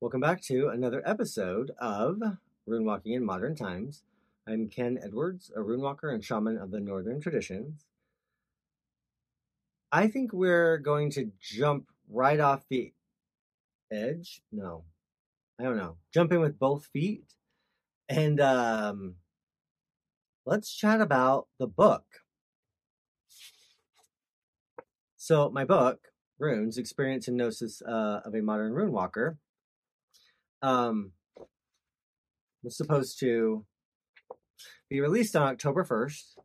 Welcome back to another episode of Runewalking in Modern Times. I'm Ken Edwards, a runewalker and shaman of the Northern traditions. I think we're going to jump right off the edge. No, I don't know. Jump in with both feet. And um, let's chat about the book. So, my book, Runes Experience and Gnosis uh, of a Modern Runewalker, um, was supposed to be released on October 1st,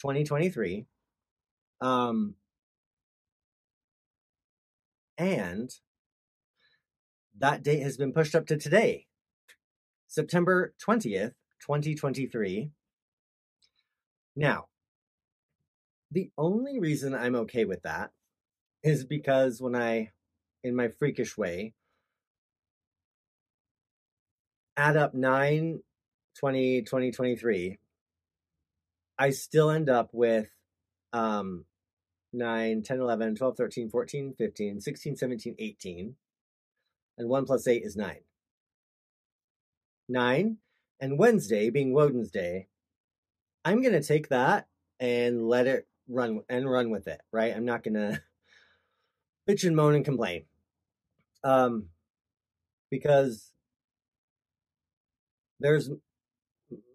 2023. Um, and that date has been pushed up to today, September 20th, 2023. Now, the only reason I'm okay with that is because when I, in my freakish way, add up 9, 20, 20, 23, I still end up with um, 9, 10, 11, 12, 13, 14, 15, 16, 17, 18. And 1 plus 8 is 9. 9. And Wednesday, being Woden's Day, I'm going to take that and let it run and run with it, right? I'm not going to bitch and moan and complain. Um, because there's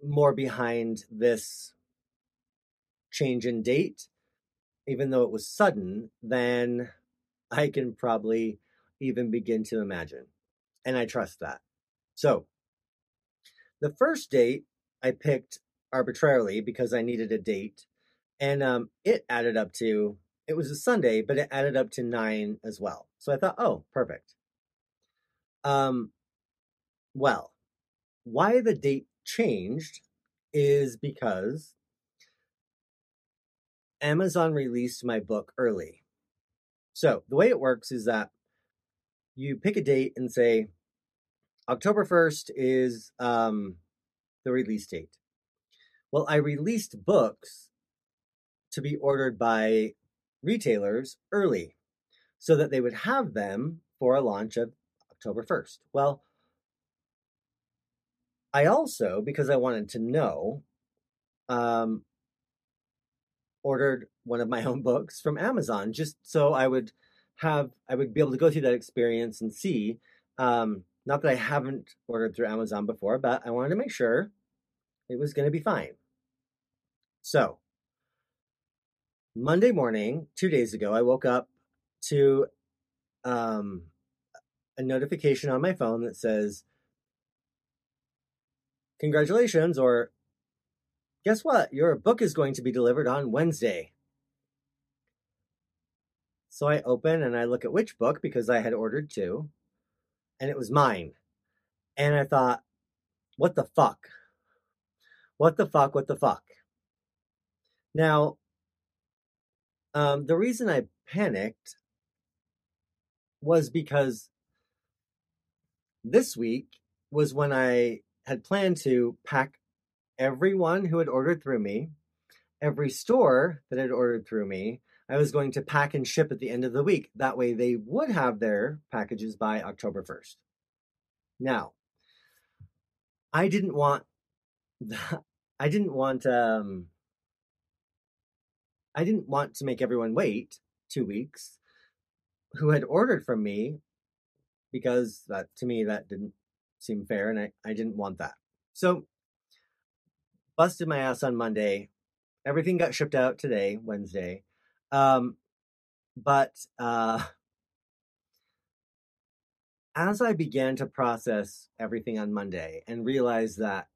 more behind this change in date, even though it was sudden, than I can probably even begin to imagine. And I trust that. So, the first date I picked arbitrarily because I needed a date, and um, it added up to, it was a Sunday, but it added up to nine as well. So I thought, oh, perfect. Um, well, why the date changed is because Amazon released my book early. So the way it works is that you pick a date and say October 1st is um, the release date. Well, I released books to be ordered by retailers early so that they would have them for a launch of October 1st. Well, I also, because I wanted to know, um, ordered one of my own books from Amazon just so I would have I would be able to go through that experience and see. Um, not that I haven't ordered through Amazon before, but I wanted to make sure it was going to be fine. So, Monday morning, two days ago, I woke up to um, a notification on my phone that says congratulations, or guess what? Your book is going to be delivered on Wednesday. So I open and I look at which book because I had ordered two, and it was mine. And I thought, what the fuck? What the fuck? What the fuck? Now, um, the reason I panicked was because this week was when I had planned to pack everyone who had ordered through me, every store that had ordered through me, I was going to pack and ship at the end of the week. That way they would have their packages by October 1st. Now, I didn't want I didn't want um I didn't want to make everyone wait 2 weeks who had ordered from me because that to me that didn't seem fair, and I, I didn't want that. So, busted my ass on Monday. Everything got shipped out today, Wednesday. Um, but uh, as I began to process everything on Monday and realize that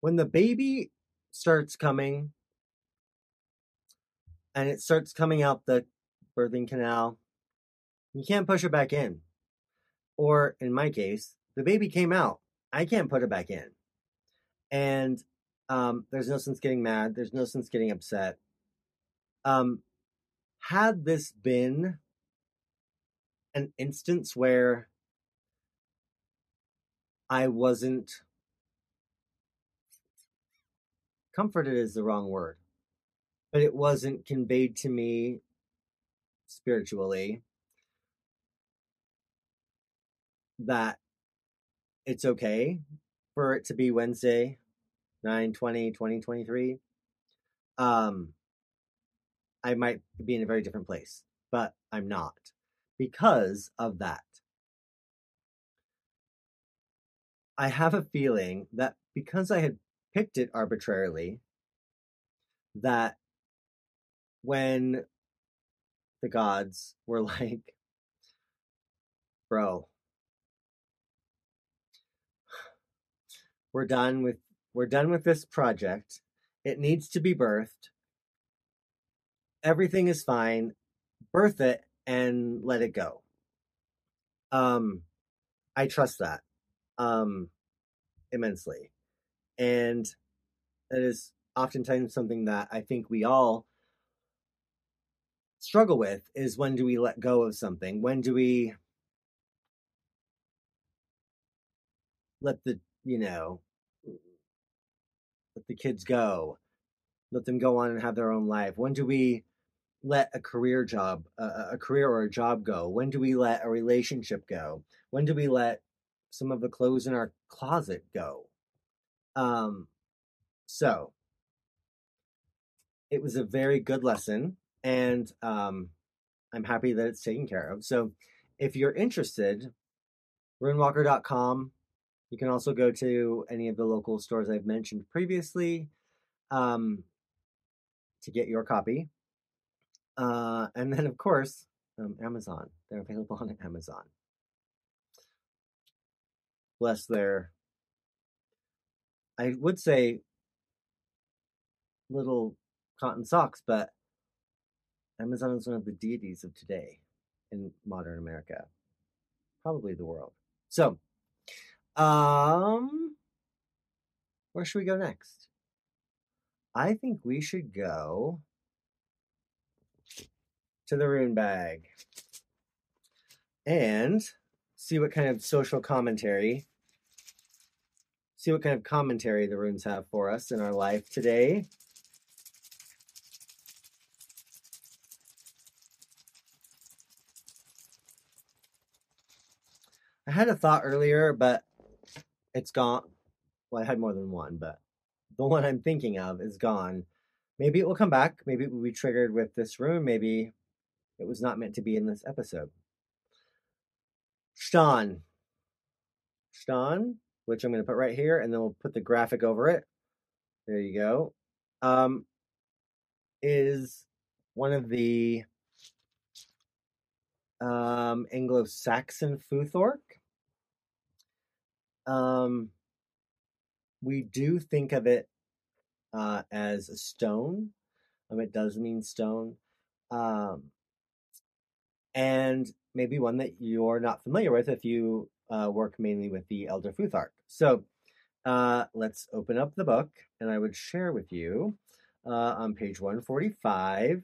when the baby starts coming and it starts coming out the birthing canal, you can't push it back in. Or in my case, the baby came out. I can't put it back in. And um, there's no sense getting mad. There's no sense getting upset. Um, had this been an instance where I wasn't comforted is the wrong word, but it wasn't conveyed to me spiritually that it's okay for it to be Wednesday, 9 20, 2023. Um, I might be in a very different place, but I'm not because of that. I have a feeling that because I had picked it arbitrarily, that when the gods were like, bro, we're done with we're done with this project. It needs to be birthed. Everything is fine. Birth it and let it go. Um I trust that um immensely. And that is oftentimes something that I think we all struggle with is when do we let go of something? When do we let the, you know, let the kids go? Let them go on and have their own life. When do we let a career job, a, a career or a job go? When do we let a relationship go? When do we let some of the clothes in our closet go? Um, so it was a very good lesson, and um, I'm happy that it's taken care of. So if you're interested, runewalker.com. You can also go to any of the local stores I've mentioned previously um, to get your copy. Uh, and then, of course, um, Amazon. They're available on Amazon. Bless their, I would say, little cotton socks, but Amazon is one of the deities of today in modern America, probably the world. So, um, where should we go next? I think we should go to the rune bag and see what kind of social commentary, see what kind of commentary the runes have for us in our life today. I had a thought earlier, but it's gone. Well, I had more than one, but the one I'm thinking of is gone. Maybe it will come back. Maybe it will be triggered with this room. Maybe it was not meant to be in this episode. Stan. Stan, which I'm going to put right here, and then we'll put the graphic over it. There you go. Um, is one of the um, Anglo-Saxon Futhorc. Um, we do think of it uh, as a stone. Um, it does mean stone. Um, and maybe one that you're not familiar with if you uh, work mainly with the Elder Futhark. So uh, let's open up the book, and I would share with you uh, on page 145.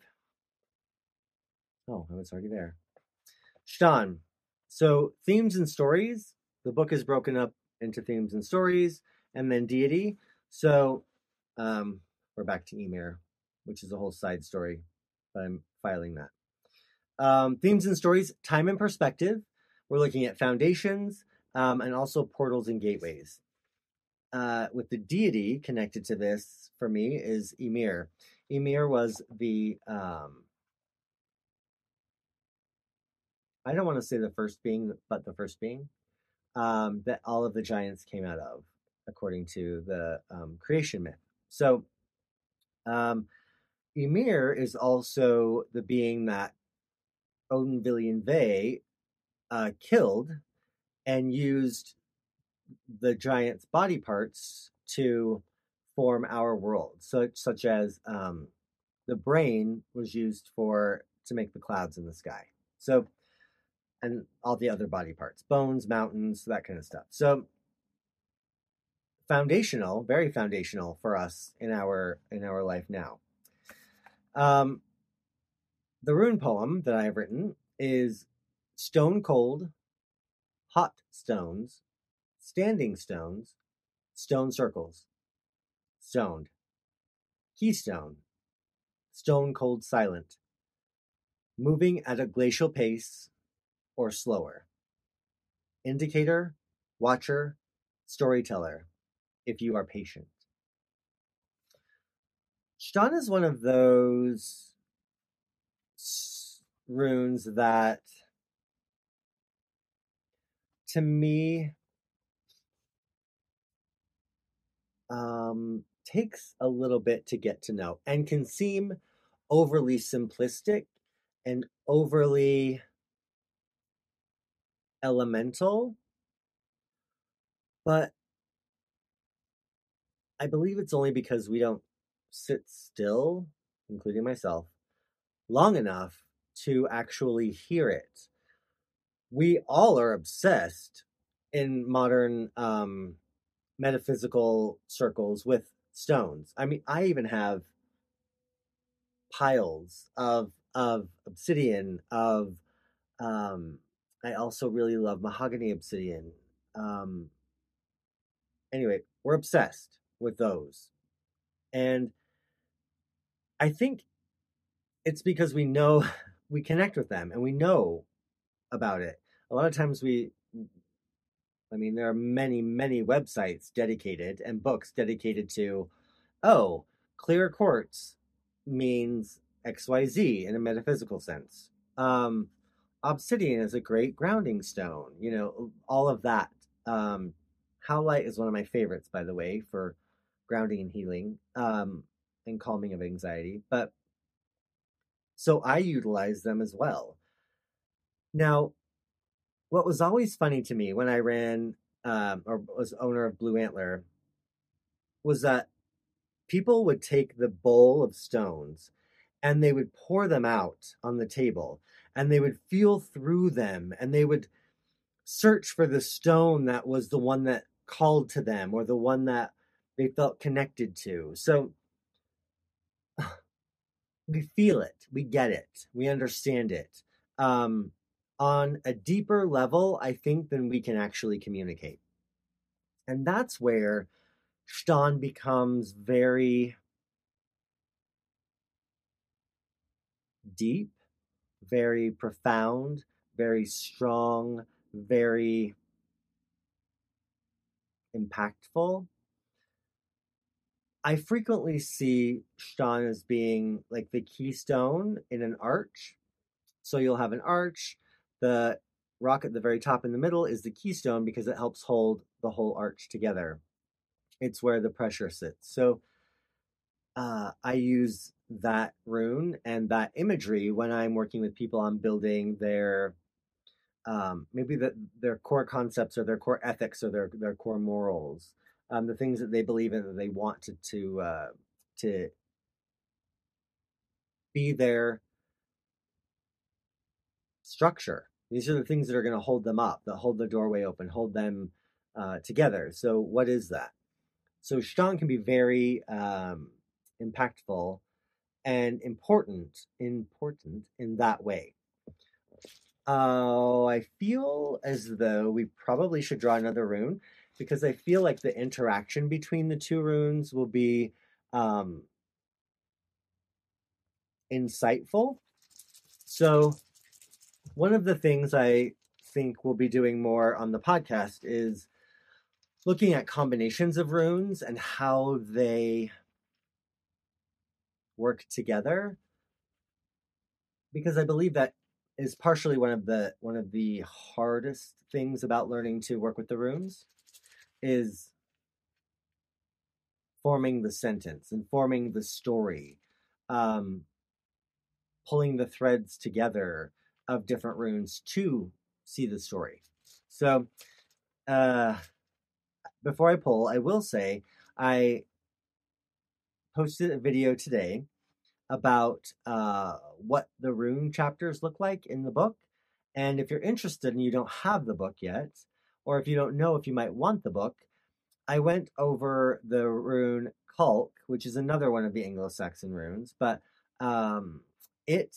Oh, I was already there. Stan. So themes and stories. The book is broken up into themes and stories, and then deity. So um, we're back to Ymir, which is a whole side story, but I'm filing that. Um, themes and stories, time and perspective. We're looking at foundations um, and also portals and gateways. Uh, with the deity connected to this for me is Ymir. Ymir was the um, I don't want to say the first being, but the first being um, that all of the giants came out of, according to the um, creation myth. So, um, Ymir is also the being that Odin Villian uh, killed and used the giant's body parts to form our world. So, such as um, the brain was used for to make the clouds in the sky. So, and all the other body parts, bones, mountains, that kind of stuff. So, foundational, very foundational for us in our in our life now. Um, the rune poem that I have written is Stone Cold, Hot Stones, Standing Stones, Stone Circles, Stoned, Keystone, Stone Cold Silent, Moving at a Glacial Pace or Slower. indicator, watcher, storyteller, if you are patient. Stonn is one of those runes that, to me, um, takes a little bit to get to know and can seem overly simplistic and overly elemental. But I believe it's only because we don't sit still, including myself, long enough to actually hear it. We all are obsessed in modern um, metaphysical circles with stones. I mean, I even have piles of of obsidian of um I also really love mahogany obsidian. Um anyway, we're obsessed with those. And I think it's because we know we connect with them and we know about it. A lot of times we I mean, there are many, many websites dedicated and books dedicated to, oh, clear quartz means XYZ in a metaphysical sense. Um, obsidian is a great grounding stone, you know, all of that. Um, Howlite is one of my favorites, by the way, for grounding and healing um, and calming of anxiety. But so I utilize them as well. Now, what was always funny to me when I ran um, or was owner of Blue Antler was that people would take the bowl of stones and they would pour them out on the table and they would feel through them and they would search for the stone that was the one that called to them or the one that they felt connected to. So we feel it, we get it, we understand it. Um, on a deeper level, I think, than we can actually communicate. And that's where Stonn becomes very deep, very profound, very strong, very impactful. I frequently see Stonn as being like the keystone in an arch. So you'll have an arch, the rock at the very top in the middle is the keystone because it helps hold the whole arch together. It's where the pressure sits. So uh, I use that rune and that imagery when I'm working with people on building their um, maybe the, their core concepts or their core ethics or their their core morals, um, the things that they believe in that they want to to uh, to be their structure. These are the things that are going to hold them up, that hold the doorway open, hold them uh, together. So, what is that? So, Stonn can be very um, impactful and important, important in that way. Oh, I feel as though we probably should draw another rune because I feel like the interaction between the two runes will be um, insightful. So, one of the things I think we'll be doing more on the podcast is looking at combinations of runes and how they work together because I believe that is partially one of the one of the hardest things about learning to work with the runes is forming the sentence and forming the story um, pulling the threads together of different runes to see the story. So, uh, before I pull, I will say I posted a video today about uh, what the rune chapters look like in the book. And if you're interested and you don't have the book yet, or if you don't know if you might want the book, I went over the rune Kalk, which is another one of the Anglo Saxon runes, but um, it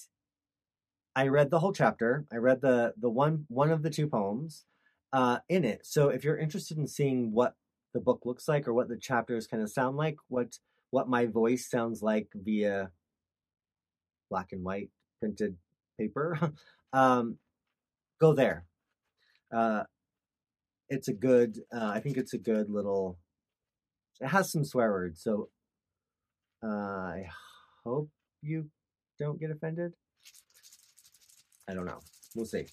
I read the whole chapter. I read the the one one of the two poems uh, in it. So if you're interested in seeing what the book looks like or what the chapters kind of sound like, what what my voice sounds like via black and white printed paper, um, go there. Uh, it's a good. Uh, I think it's a good little. It has some swear words, so uh, I hope you don't get offended. I don't know. We'll see.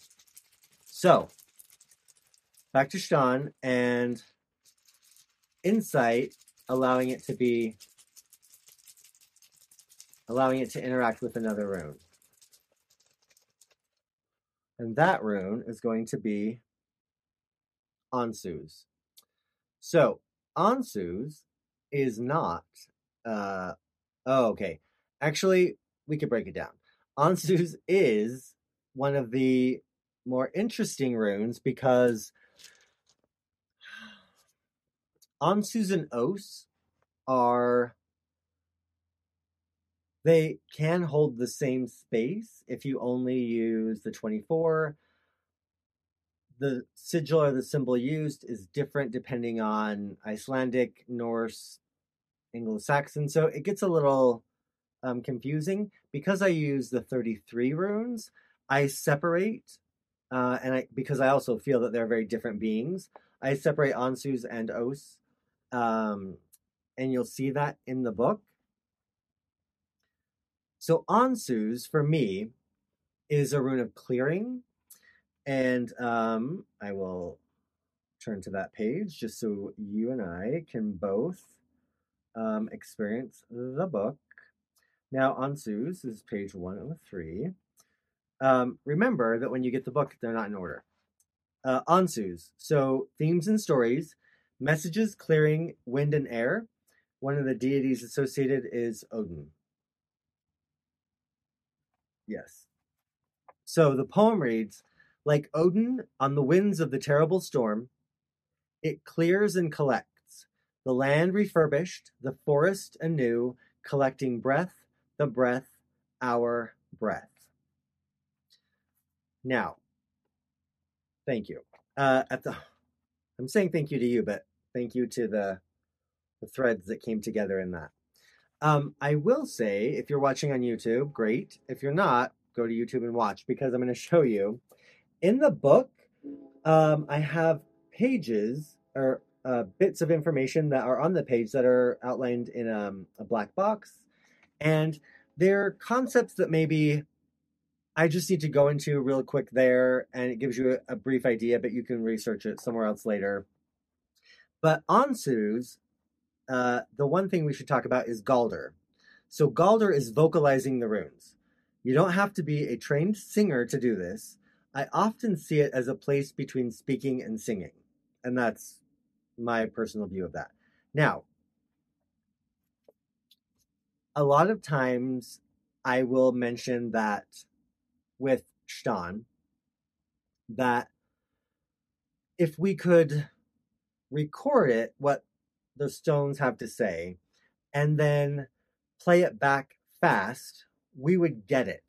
So, back to Stonn and insight, allowing it to be, allowing it to interact with another rune. And that rune is going to be Ansus. So, Ansus is not, uh, oh, okay. Actually, we could break it down. Ansus is one of the more interesting runes because Ansus and Os are they can hold the same space if you only use the 24 the sigil or the symbol used is different depending on Icelandic, Norse, Anglo-Saxon. So it gets a little um, confusing because I use the 33 runes. I separate, uh, and I because I also feel that they're very different beings. I separate Ansus and Os, um, and you'll see that in the book. So Ansus for me is a rune of clearing, and um, I will turn to that page just so you and I can both um, experience the book. Now, Ansus is page 103. Um, remember that when you get the book, they're not in order. Uh, Ansus, so themes and stories, messages, clearing, wind and air. One of the deities associated is Odin. Yes. So the poem reads Like Odin on the winds of the terrible storm, it clears and collects, the land refurbished, the forest anew, collecting breath, the breath, our breath. Now, thank you. Uh, at the, I'm saying thank you to you, but thank you to the, the threads that came together in that. Um, I will say, if you're watching on YouTube, great. If you're not, go to YouTube and watch because I'm going to show you. In the book, um, I have pages or uh, bits of information that are on the page that are outlined in um, a black box. And they're concepts that maybe I just need to go into real quick there, and it gives you a, a brief idea, but you can research it somewhere else later. But Ansus, uh, the one thing we should talk about is Galdr. So Galdr is vocalizing the runes. You don't have to be a trained singer to do this. I often see it as a place between speaking and singing, and that's my personal view of that. Now, a lot of times I will mention that with Stonn that if we could record it, what the Stones have to say, and then play it back fast, we would get it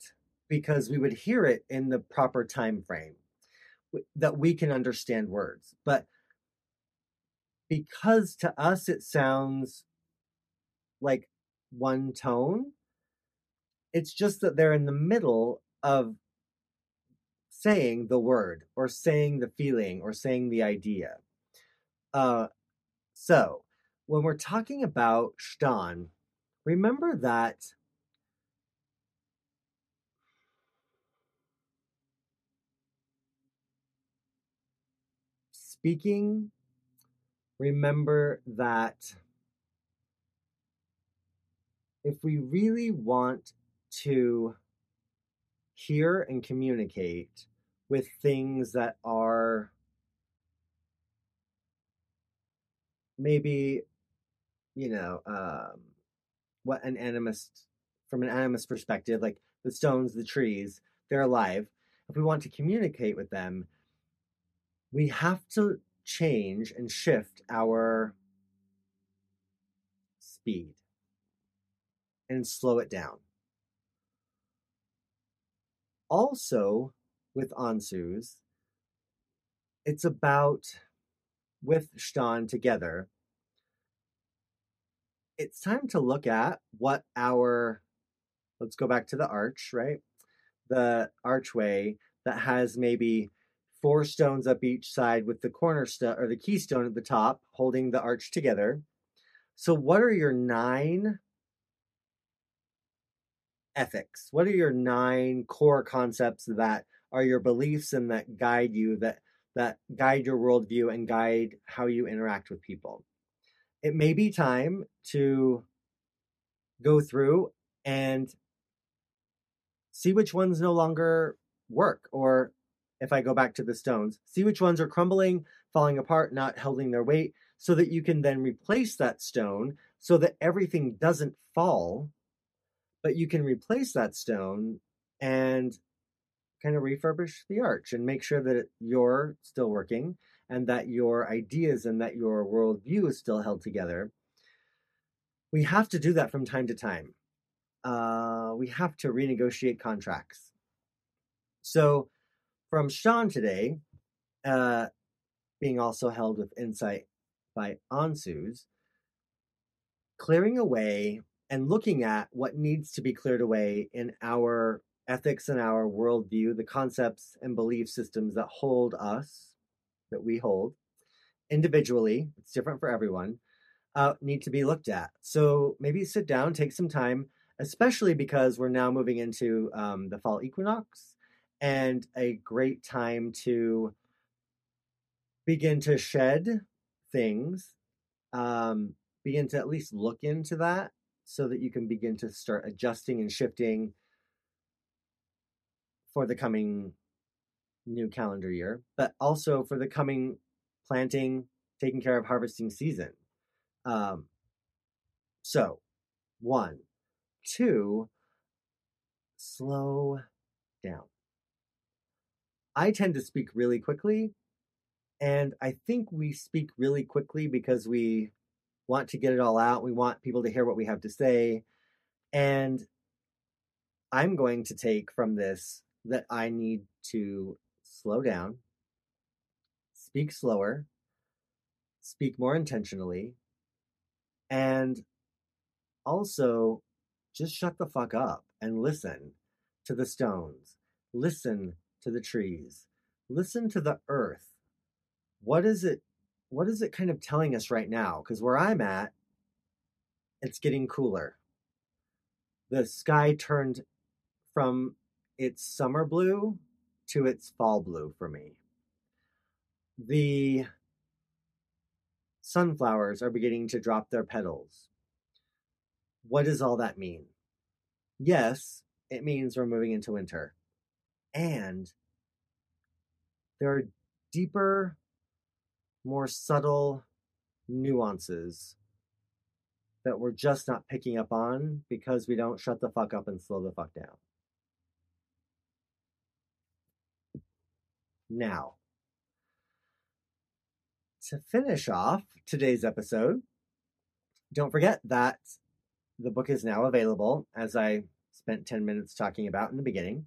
because we would hear it in the proper time frame that we can understand words. But because to us it sounds like one tone. It's just that they're in the middle of saying the word or saying the feeling or saying the idea. Uh, so, when we're talking about Stonn, remember that speaking, remember that if we really want to hear and communicate with things that are maybe you know um, what an animist from an animist perspective like the stones the trees they're alive if we want to communicate with them we have to change and shift our speed and slow it down. Also, with Ansus, it's about with Stonn together. It's time to look at what our let's go back to the arch, right? The archway that has maybe four stones up each side with the cornerstone or the keystone at the top holding the arch together. So, what are your nine ethics? What are your nine core concepts that are your beliefs and that guide you, that that guide your worldview and guide how you interact with people? It may be time to go through and see which ones no longer work or if I go back to the stones, see which ones are crumbling, falling apart, not holding their weight, so that you can then replace that stone so that everything doesn't fall, but you can replace that stone and kind of refurbish the arch and make sure that you're still working and that your ideas and that your worldview is still held together. We have to do that from time to time. Uh, we have to renegotiate contracts. So, from Sean today, uh, being also held with insight by Ansus, clearing away and looking at what needs to be cleared away in our ethics and our worldview, the concepts and belief systems that hold us, that we hold individually, it's different for everyone, uh, need to be looked at. So maybe sit down, take some time, especially because we're now moving into um, the fall equinox and a great time to begin to shed things, um, begin to at least look into that so that you can begin to start adjusting and shifting for the coming new calendar year, but also for the coming planting, taking care of harvesting season. Um, so, one, two, slow down. I tend to speak really quickly, and I think we speak really quickly because we want to get it all out. We want people to hear what we have to say. And I'm going to take from this that I need to slow down, speak slower, speak more intentionally, and also just shut the fuck up and listen to the stones, listen to the trees, listen to the earth. What is it? What is it kind of telling us right now? Because where I'm at, it's getting cooler. The sky turned from its summer blue to its fall blue for me. The sunflowers are beginning to drop their petals. What does all that mean? Yes, it means we're moving into winter. And there are deeper, more subtle nuances that we're just not picking up on because we don't shut the fuck up and slow the fuck down. Now, to finish off today's episode, don't forget that the book is now available, as I spent 10 minutes talking about in the beginning.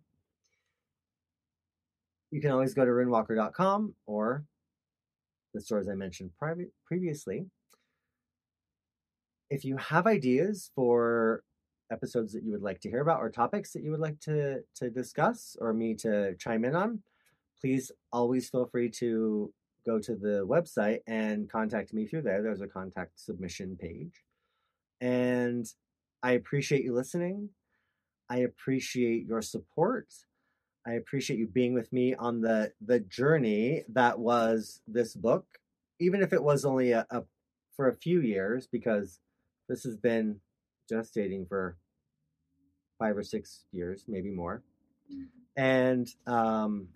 You can always go to runewalker.com or the stores I mentioned previously. If you have ideas for episodes that you would like to hear about or topics that you would like to, to discuss or me to chime in on, please always feel free to go to the website and contact me through there. There's a contact submission page. And I appreciate you listening. I appreciate your support. I appreciate you being with me on the the journey that was this book, even if it was only a, a for a few years, because this has been gestating for five or six years, maybe more. Mm-hmm. And um,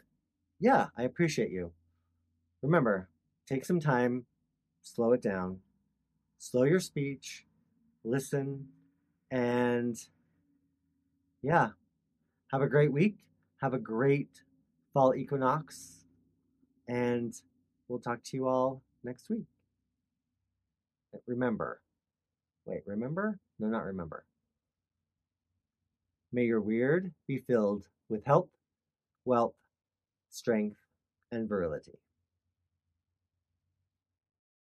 yeah, I appreciate you. Remember, take some time, slow it down, slow your speech, listen, and yeah, have a great week. Have a great fall equinox, and we'll talk to you all next week. Remember, wait, remember? No, not remember. May your wyrd be filled with health, wealth, strength, and virility.